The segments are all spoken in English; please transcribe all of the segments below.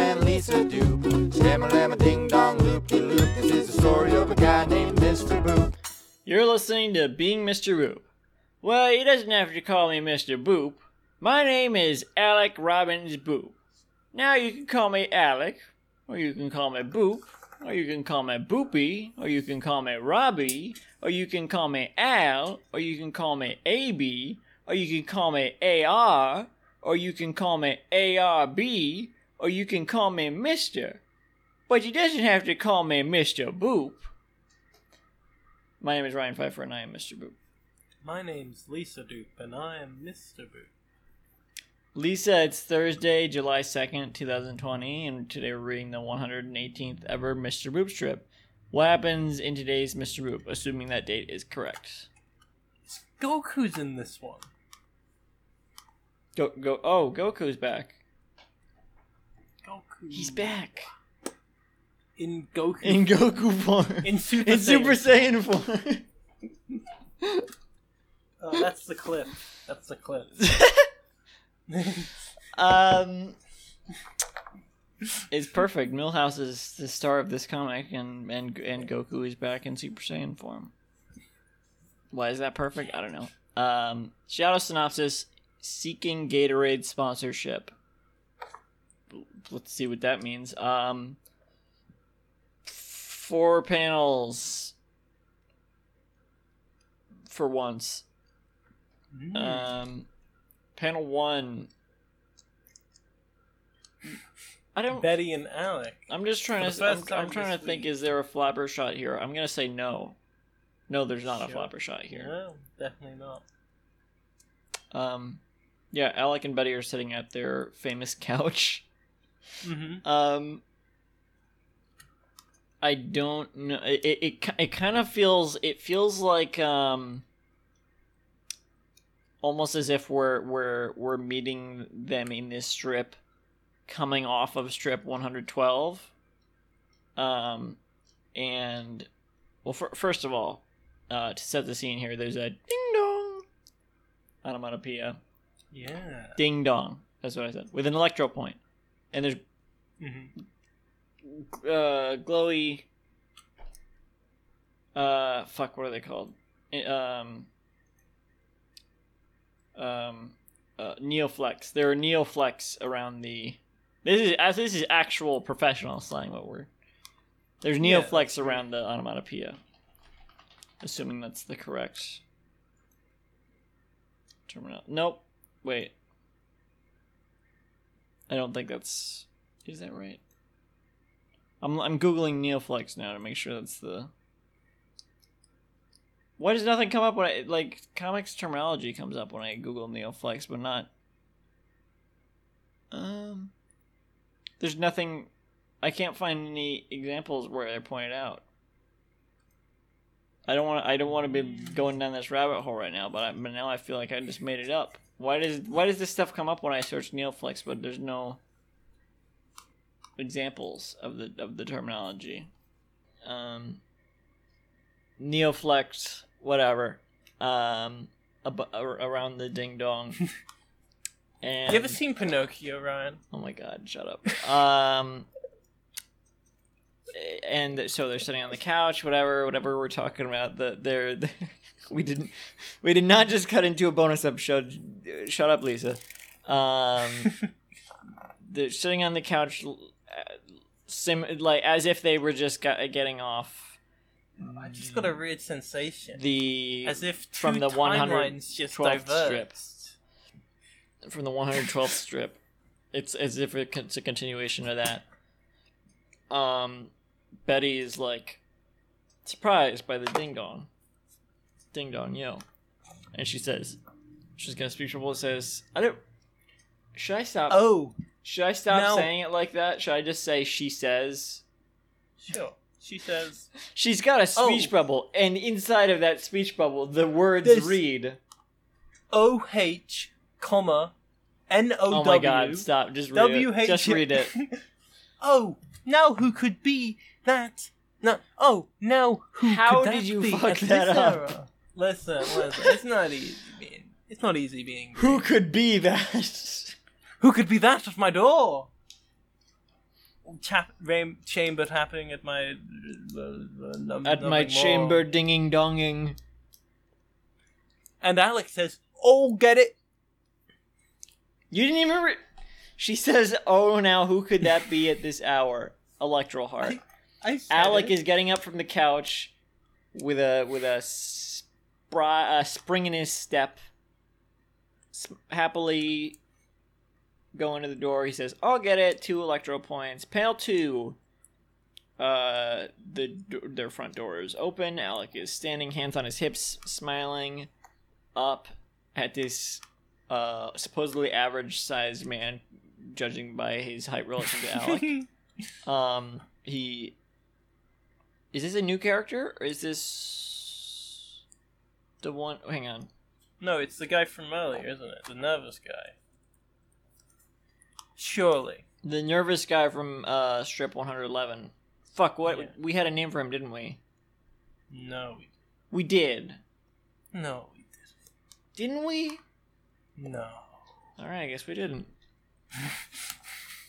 and Lisa. Shamma ding dong loop de loop. This is the story of a guy named Mr. Boop. You're listening to Being Mr. Boop. Well, he doesn't have to call me Mr. Boop. My name is Alec Robbins Boop. Now you can call me Alec, or you can call me Boop, or you can call me Boopy, or you can call me Robbie, or you can call me Al, or you can call me AB, or you can call me AR, or you can call me ARB, or you can call me Mr. But you doesn't have to call me Mr. Boop. My name is Ryan Pfeiffer, and I am Mr. Boop. My name's Lisa Dupe, and I am Mr. Boop. Lisa, it's Thursday, July 2nd, 2020, and today we're reading the 118th ever Mr. Boop strip. What happens in today's Mr. Boop, assuming that date is correct? Goku's in this one. Go, go, oh, Goku's back. Goku. He's back. in Goku. In Goku form. In Super In Super Saiyan. Saiyan form. Oh, that's the clip. That's the clip. um, it's perfect. Milhouse is the star of this comic, and and and Goku is back in Super Saiyan form. Why is that perfect? I don't know. Um, Shadow synopsis: seeking Gatorade sponsorship. Let's see what that means. Um, four panels for once. Um, panel one. I don't. Betty and Alec. I'm just trying to. I'm, I'm trying to think. Is there a flapper shot here? I'm gonna say no. No, there's not a flapper shot here. No, definitely not. Um, yeah, Alec and Betty are sitting at their famous couch. Mm-hmm. Um, I don't know. It it it, kind of feels. It feels like um. Almost as if we're we're we're meeting them in this strip, coming off of strip 112. Um, and well, fir- first of all, uh, to set the scene here, there's a ding dong onomatopoeia. Yeah. Ding dong. That's what I said. With an electro point. And there's Mm-hmm. uh glowy uh fuck what are they called? Um um uh neoflex. There are neoflex around the this is as this is actual professional slang what we're there's neoflex that's around the onomatopoeia. Assuming that's the correct terminal nope wait i don't think that's is that right I'm I'm googling Neoflex now to make sure that's the. Why does nothing come up when I like comics terminology comes up when I Google Neoflex, but not. Um. There's nothing. I can't find any examples where they're pointed out. I don't want. I don't want to be going down this rabbit hole right now, but, I, but now I feel like I just made it up. Why does Why does this stuff come up when I search Neoflex, but there's no examples of the of the terminology. Um, Neoflex, whatever. Um, ab- around the ding dong. And You ever seen Pinocchio, Ryan? oh my god, shut up. Um, and so they're sitting on the couch, whatever, whatever we're talking about. The they're, we didn't we did not just cut into a bonus episode. Shut up, Lisa. Um, they're sitting on the couch, uh, sim like as if they were just got, getting off I just got a weird sensation. the As if from the timelines just 112th from the 112th strip. It's as if it's a continuation of that. Um, Betty is like surprised by the ding dong, ding dong yo, and she says she's gonna speak trouble. Says I don't. Should I stop? Oh, Should I stop no. saying it like that? Should I just say she says? sure. She says, She's got a oh. speech Oh. bubble, and inside of that speech bubble, the words There's- read. O H, comma, N O W. Oh my god! Stop! Just read W it. Just read it. oh, now who could be that? No. Oh, now who How could did that you be fuck at this that up? Listen, listen. It's not easy, man. It's not easy being. Who could be that? Who could be that at my door? Chap- chamber tapping at my uh, uh, num- At my chamber dinging donging. And Alex says, "Oh, get it." You didn't even. Re- she says, "Oh, now who could that be at this hour?" Electral heart. I said Alec it. is getting up from the couch with a with a, a spring in his step. Happily going to the door, he says, "I'll get it. Two electro points. Panel two. Uh, the their front door is open. Alec is standing, hands on his hips, smiling up at this uh supposedly average sized man, judging by his height relative to Alec. Um, he is this a new character or is this the one? Hang on. no, it's the guy from earlier, isn't it? The nervous guy. Surely. The nervous guy from uh strip 111. Fuck, what Yeah. we had a name for him, didn't we? No, we- We did. no, we Didn't we? didn't. we? No. All right, I guess we didn't.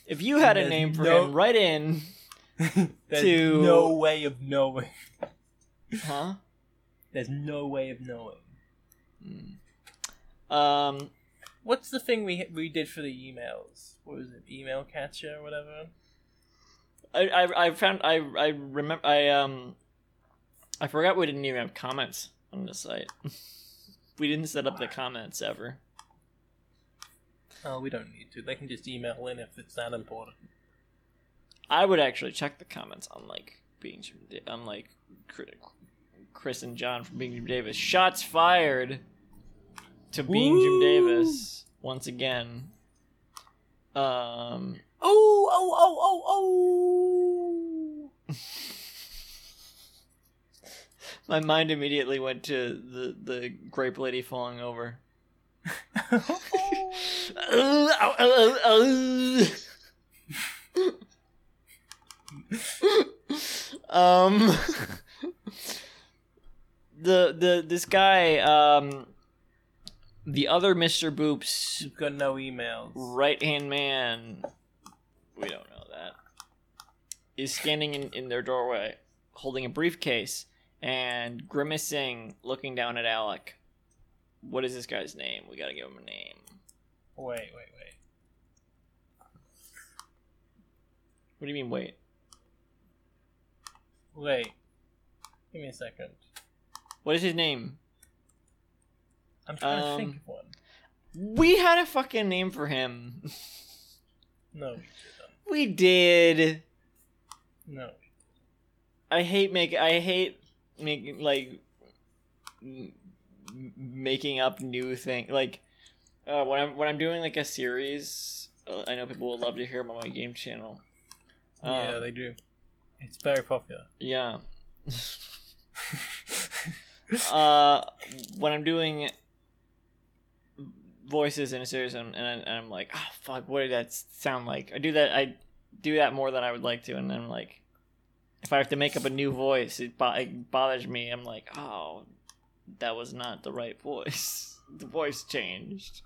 If you had a name for no- him, write in. There's To- no way of knowing. Huh? There's no way of knowing. Um, What's the thing we we did for the emails? What was it? Email catcher or whatever? I I, I found I I remember I um I forgot we didn't even have comments on the site. we didn't set up the comments ever. Oh, we don't need to. They can just email in if it's that important. I would actually check the comments on like being on like Cri- Chris and John from Being Jim Davis. Shots fired to Being Jim Davis once again. Um, Oh, oh, oh, oh, oh! my mind immediately went to the the grape lady falling over. um the the this guy um the other Mr. Boops You've got no emails. right hand man we don't know that is standing in, in their doorway holding a briefcase and grimacing looking down at Alec. What is this guy's name? We gotta give him a name. Wait, wait, wait. What do you mean wait? Wait. Give me a second. What is his name? I'm trying to think Um, of one. We had a fucking name for him. No, we we did. No. I hate make I hate making like m- making up new thing like uh, when I'm when I'm doing like a series. Uh, I know people will love to hear about my game channel. yeah, Um, they do. It's very popular. Yeah. uh, when I'm doing voices in a series, and, and, I, and I'm like, oh fuck, what did that sound like? I do that. I do that more than I would like to, and then I'm like, if I have to make up a new voice, it, bo- it bothers me. I'm like, oh, that was not the right voice. the voice changed.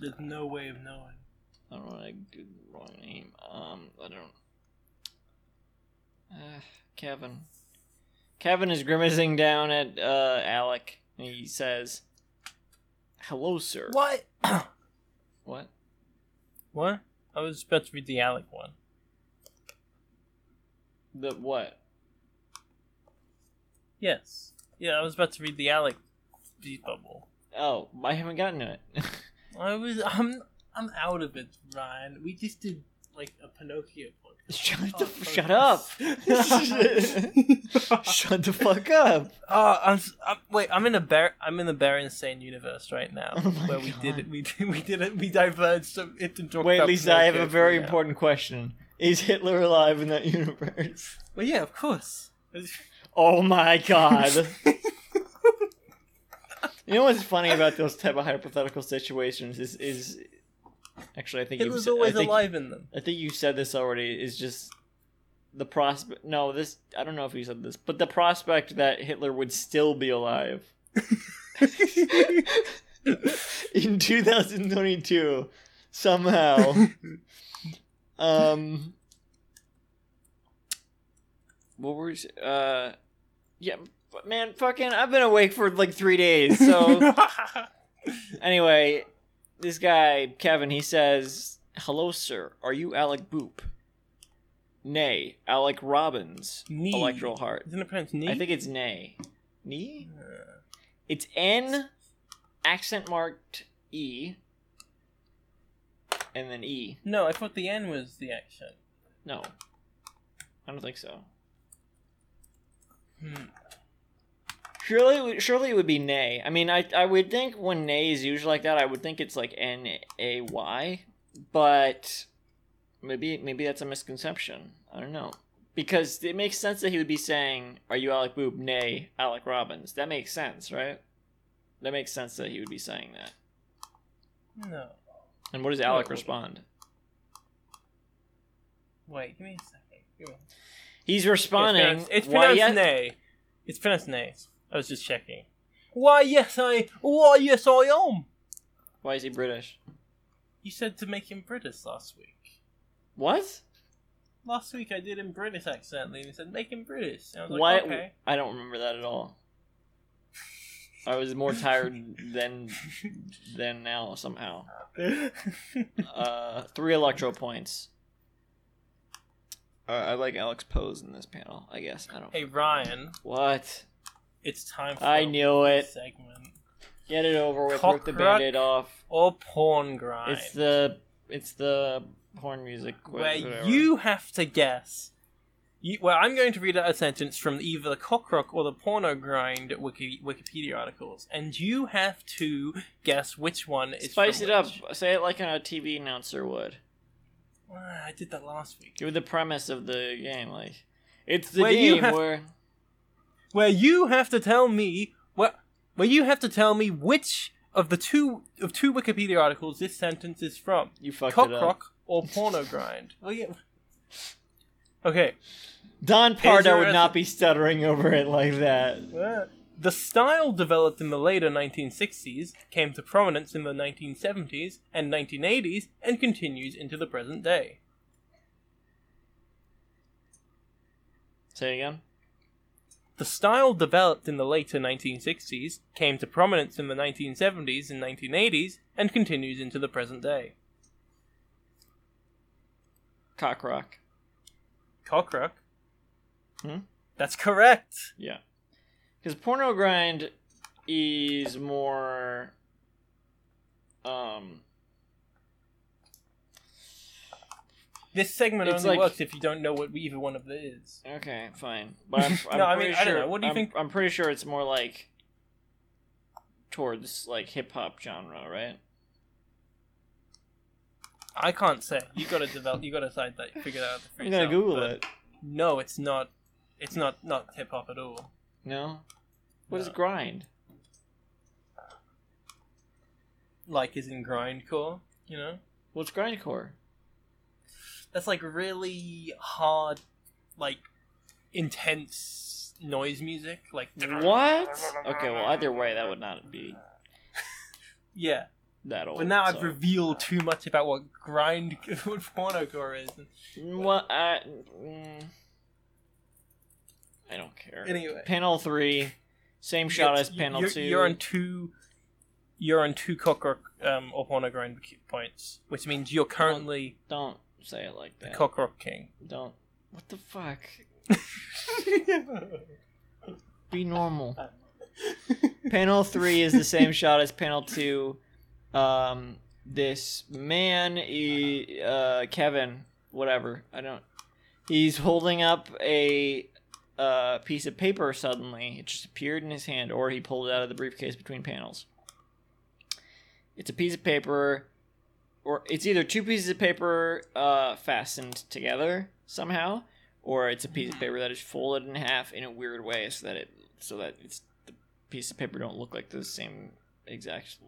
There's no way of knowing. I don't want to do the wrong name. Um, I don't. Uh, Kevin. Kevin is grimacing down at uh, Alec. And he says, "Hello, sir." What? What? what? I was about to read the Alec one. The what? Yes. Yeah, I was about to read the Alec beat bubble. Oh, I haven't gotten to it. I was. I'm. I'm out of it, Ryan. We just did like a Pinocchio book. Shut Oh, the f- shut up. shut the fuck up. Oh, I'm, I'm. Wait, I'm in a Bar- I'm in the Berenstain universe right now, Oh where we did it. We did. We did it. We diverged into. Wait, Lisa, I have a very important. important question. Is Hitler alive in that universe? Well, yeah, of course. Oh my god. You know what's funny about those type of hypothetical situations is is actually I think It was always think, alive in them. I think you said this already is just the prospect no this I don't know if you said this but the prospect that Hitler would still be alive in 2022 somehow. um, what were you, uh, yeah, but man, fucking, I've been awake for like three days. So anyway, this guy Kevin, he says, "Hello, sir. Are you Alec Boop?" Nay, Alec Robbins. Nee. Electoral Heart. Isn't it pronounced knee? I think it's nay. Nee? It's N accent marked E and then E. No, I thought the N was the accent. No. I don't think so. Hmm. Surely, it would- surely it would be nay. I mean, I I would think when nay is usually like that, I would think it's like N A Y, but maybe maybe that's a misconception. I don't know because it makes sense that he would be saying, "Are you Alec Boop?" Nay, Alec Robbins. That makes sense, right? That makes sense that he would be saying that. No. And what does Alec wait. respond? Wait, give me a second. Me- He's responding. It's pronounced, it's pronounced nay. It's pronounced nay. I was just checking. Why, yes, I. Why, yes, I am. Why is he British? You said to make him British last week. What? Last week I did him British accidentally, and he said make him British. And I was like, Why? okay. I don't remember that at all. I was more tired than than now somehow. Uh, three electro points. Uh, I like Alex pose in this panel. I guess I don't. hey Ryan, What? It's time for I knew it. segment. Get it over with. Rip the band-aid off. Or porn grind. It's the it's the porn music. wh- where whatever. you have to guess. You, well, I'm going to read out a sentence from either the Cockrock or the Porno Grind Wiki, Wikipedia articles, and you have to guess which one is. spice it up. which. Say it like a TV announcer would. Ah, I did that last week. Give the premise of the game. Like it's the Where game where Where you have to tell me what. Where you have to tell me which of the two of two Wikipedia articles this sentence is from. you fucked it up. Cockrock or Porno Grind. Well, yeah. Okay. Don Here's Pardo would answer. not be stuttering over it like that. The style developed in the later 1960s came to prominence in the 1970s and 1980s and continues into the present day. Say again. The style developed in the later 1960s came to prominence in the 1970s and 1980s and continues into the present day. Cockrock. Cockrock? Hmm? That's correct. Yeah. Because porno grind is more. Um. This segment It's only like- works if you don't know what either one of it is. Okay, fine. But I'm, I'm No, I mean, I don't know. What do you I'm, think- I'm pretty sure it's more like towards like hip hop genre, right? I can't say. You gotta develop. You gotta decide that. Figure that out I'm gonna Google but it. No, it's not. It's not not hip hop at all. No. What is No. grind? Like is in grindcore. You know, What's grindcore? That's like really hard, like intense noise music. Like What? Okay, well either way, that would not be Yeah, that old. but now I've so. revealed too much about what grind what pornocore is. What? I, mm, I don't care. Anyway. panel three, same shot You're- as panel you're, two. You're on two. You're on two cockroach um, or porno grind points, which means you're currently Don't say it like the that. cockroach king. don't. What the fuck? Be normal. panel three is the same shot as panel two. Um, this man, he, uh, Kevin, whatever. I don't. He's holding up a uh, piece of paper suddenly. It just appeared in his hand, or he pulled it out of the briefcase between panels. It's a piece of paper, or it's either two pieces of paper uh, fastened together somehow, or it's a piece of paper that is folded in half in a weird way, so that it so that it's the piece of paper don't look like the same exact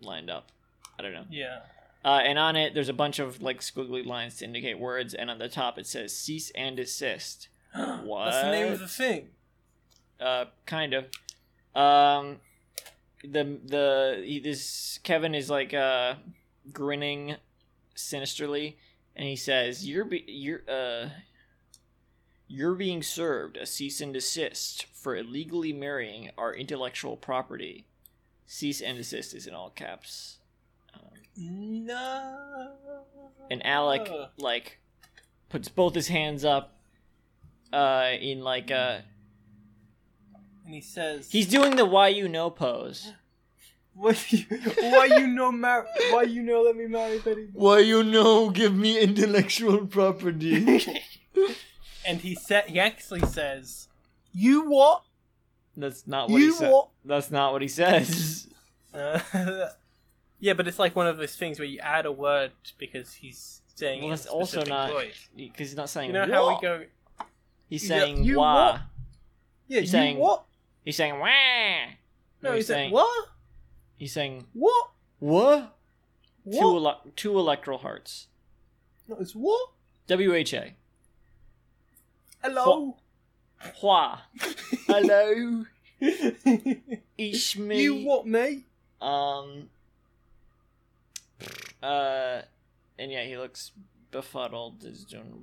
lined up. I don't know. yeah. Uh, and on it, there's a bunch of like squiggly lines to indicate words, and on the top it says "cease and desist." what? That's the name of the thing. Uh, kind of. Um, the the he, this Kevin is like uh grinning sinisterly, and he says, "You're be, you're uh." You're being served a cease and desist for illegally marrying our intellectual property. Cease and desist is in all caps. Um, No. and Alec like puts both his hands up uh in like uh And he says, he's doing the why you know pose. Why you, why you know mar- Why you know let me marry Betty? Why you know give me intellectual property. And he said he actually says, "You what? That's not what he You said. what?" That's not what he says. Uh, yeah, but it's like one of those things where you add a word because he's saying. Well, it that's a also not because he's not saying You know how we go? He's Yeah, saying you wah. what? Yeah, He's you saying- what? He's saying wah. No, he's he's saying saying what? He's saying What? what? Two ele- two electoral hearts. No, it's what? W H A. Hello. Hua. Hello. It's me. you what, me? Um. Uh, and yeah, he looks befuddled. He's doing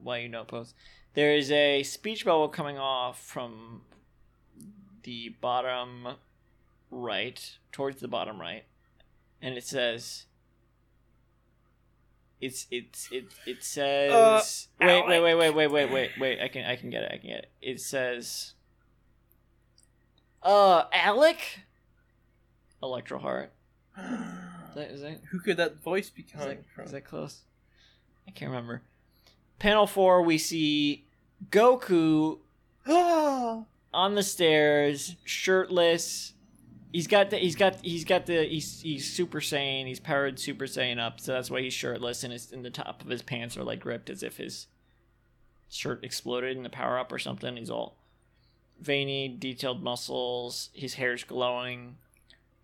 why you know pose. There is a speech bubble coming off from the bottom right towards the bottom right, and it says. It's it's it it says wait wait wait wait wait wait wait wait I can I can get it I can get it it says uh Alec Electro Heart is that, is that Who could that voice be is coming that, from? is that close? I can't remember. Panel four, we see Goku on the stairs, shirtless. He's got the he's got he's got the he's he's Super Saiyan. He's powered Super Saiyan up, so that's why he's shirtless, and his the top of his pants are like ripped as if his shirt exploded in the power up or something. He's all veiny, detailed muscles. His hair's glowing,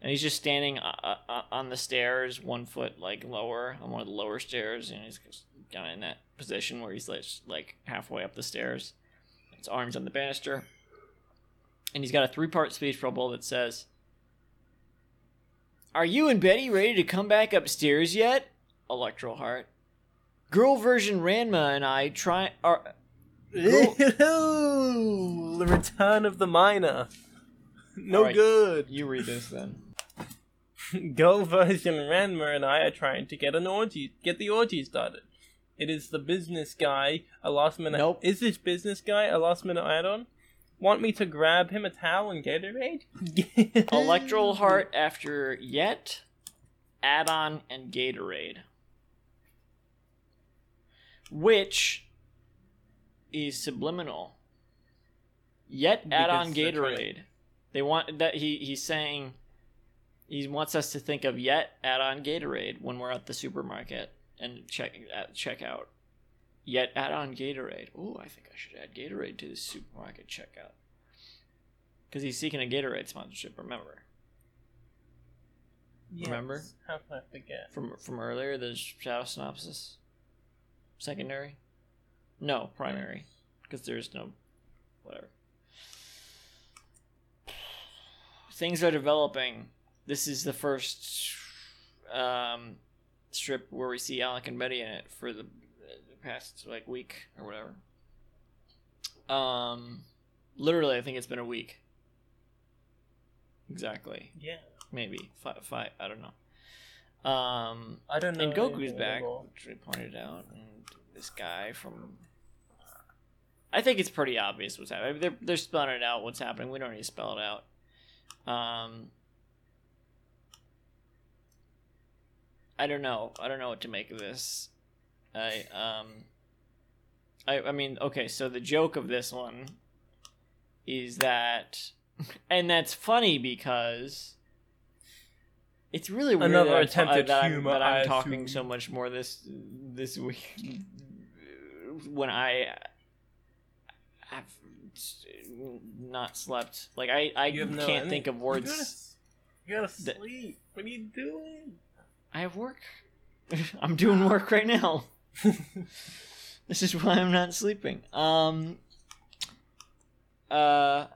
and he's just standing uh, uh, on the stairs, one foot like lower on one of the lower stairs, and he's kind of in that position where he's like, like halfway up the stairs. His arms on the banister, and he's got a three-part speech bubble that says, "Are you and Betty ready to come back upstairs yet?" Electro Heart. Girl version Ranma and I try are the return of the miner. No Alright. good. you read this then. Girl version Ranma and I are trying to get an orgy, get the orgy started. It is the business guy, a last minute. Nope. Is this business guy a last minute add-on? Want me to grab him a towel and Gatorade? Electro Heart after Yet, Add-on, and Gatorade. Which is subliminal. Yet Add-on Because trying Gatorade. They want that he he's saying he wants us to think of Yet Add-on Gatorade when we're at the supermarket and check at checkout. Yet Add-on Gatorade. Ooh, I think I should add Gatorade to the supermarket checkout. Because he's seeking a Gatorade sponsorship, remember? Yes. Remember? How can I forget? from from earlier the shadow synopsis secondary no primary because there's no whatever things are developing this is the first um strip where we see alec and betty in it for the past like week or whatever um literally i think it's been a week exactly Yeah. maybe five, five i don't know um I don't know. and Goku's back, anymore. which we pointed out, and this guy from. I think it's pretty obvious what's happening. They're they're spelling it out what's happening. We don't need to spell it out. Um, I don't know. I don't know what to make of this. I um, I I mean, okay. So the joke of this one is that, and that's funny because. It's really weird Another that I'm, attempt at that I'm, humor, that I'm talking so much more this this week when I have not slept. Like I, I You no- can't think of You words. gotta, you gotta that- sleep. What are you doing? I have work. I'm doing work right now. this is why I'm not sleeping. Um. Uh.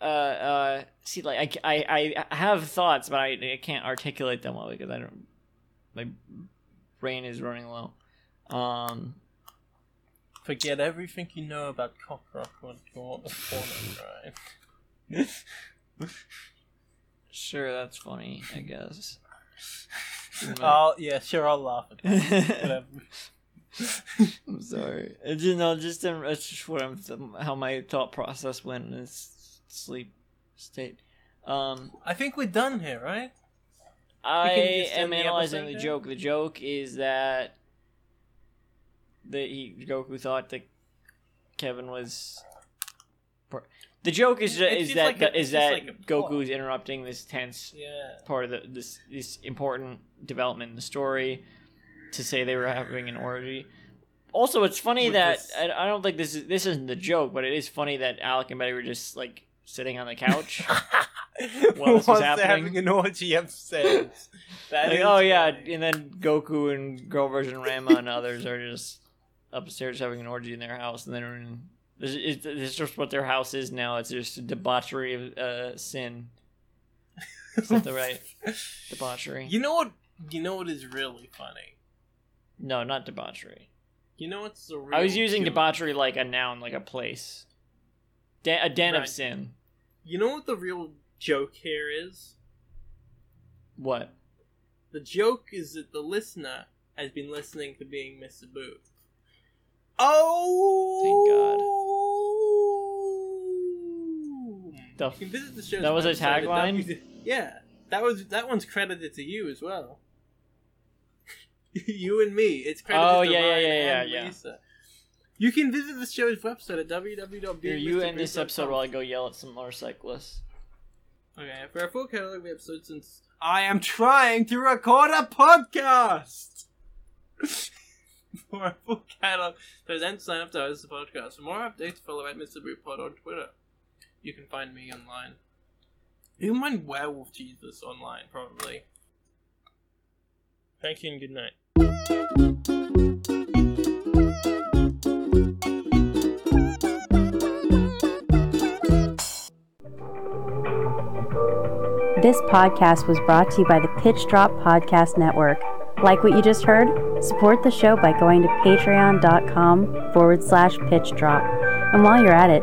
uh, uh, see, like I, I, I have thoughts, but I, I can't articulate them well because I don't. My brain is running low. Um, Forget everything you know about Cockrock when you want the porno grind. sure, that's funny. I guess. Oh yeah, sure, I'll laugh at that. I'm sorry. It's you know just in, it's just what I'm how my thought process went in this sleep state. Um, I think we're done here, right? I just end am the analyzing episode the joke. The joke is that that he Goku thought that Kevin was. The joke is It's is that like a- is that like. Goku's interrupting this tense Yeah. part of the this this important development in the story to say they were having an orgy. Also, it's funny With that this- I, I don't think this is this isn't the joke, but it is funny that Alec and Betty were just like sitting on the couch. While this was happening. having an orgy upstairs. Like, oh yeah, and then Goku and Girl Version Ranma and others are just upstairs having an orgy in their house, and then in, it's, it's, it's just what their house is now. It's just a debauchery of uh, sin. Is that the right debauchery? You know what? You know what is really funny? No, not debauchery. You know what's the real I was using joke? debauchery like a noun, like a place. Den- a den of sin. You know what the real joke here is? What? The joke is that the listener has been listening to being Mr. Boop. Oh! The you can visit the show's that was a tagline? W- yeah, that was that one's credited to you as well. you and me. It's credited Oh, to yeah, yeah, Ryan yeah, and yeah, yeah. Lisa. You can visit the show's website at www. Here, you end this episode while I go yell at some motorcyclists. Okay, for a full catalog of episodes since I am trying to record a podcast. for a full catalog, so then sign up to host the podcast. For more updates, follow at Mr. Bootpod on Twitter. You can find me online. You can find Werewolf Jesus online, probably. Thank you and good night. This podcast was brought to you by the Pitch Drop Podcast Network. Like what you just heard? Support the show by going to patreon.com forward slash pitch drop. And while you're at it,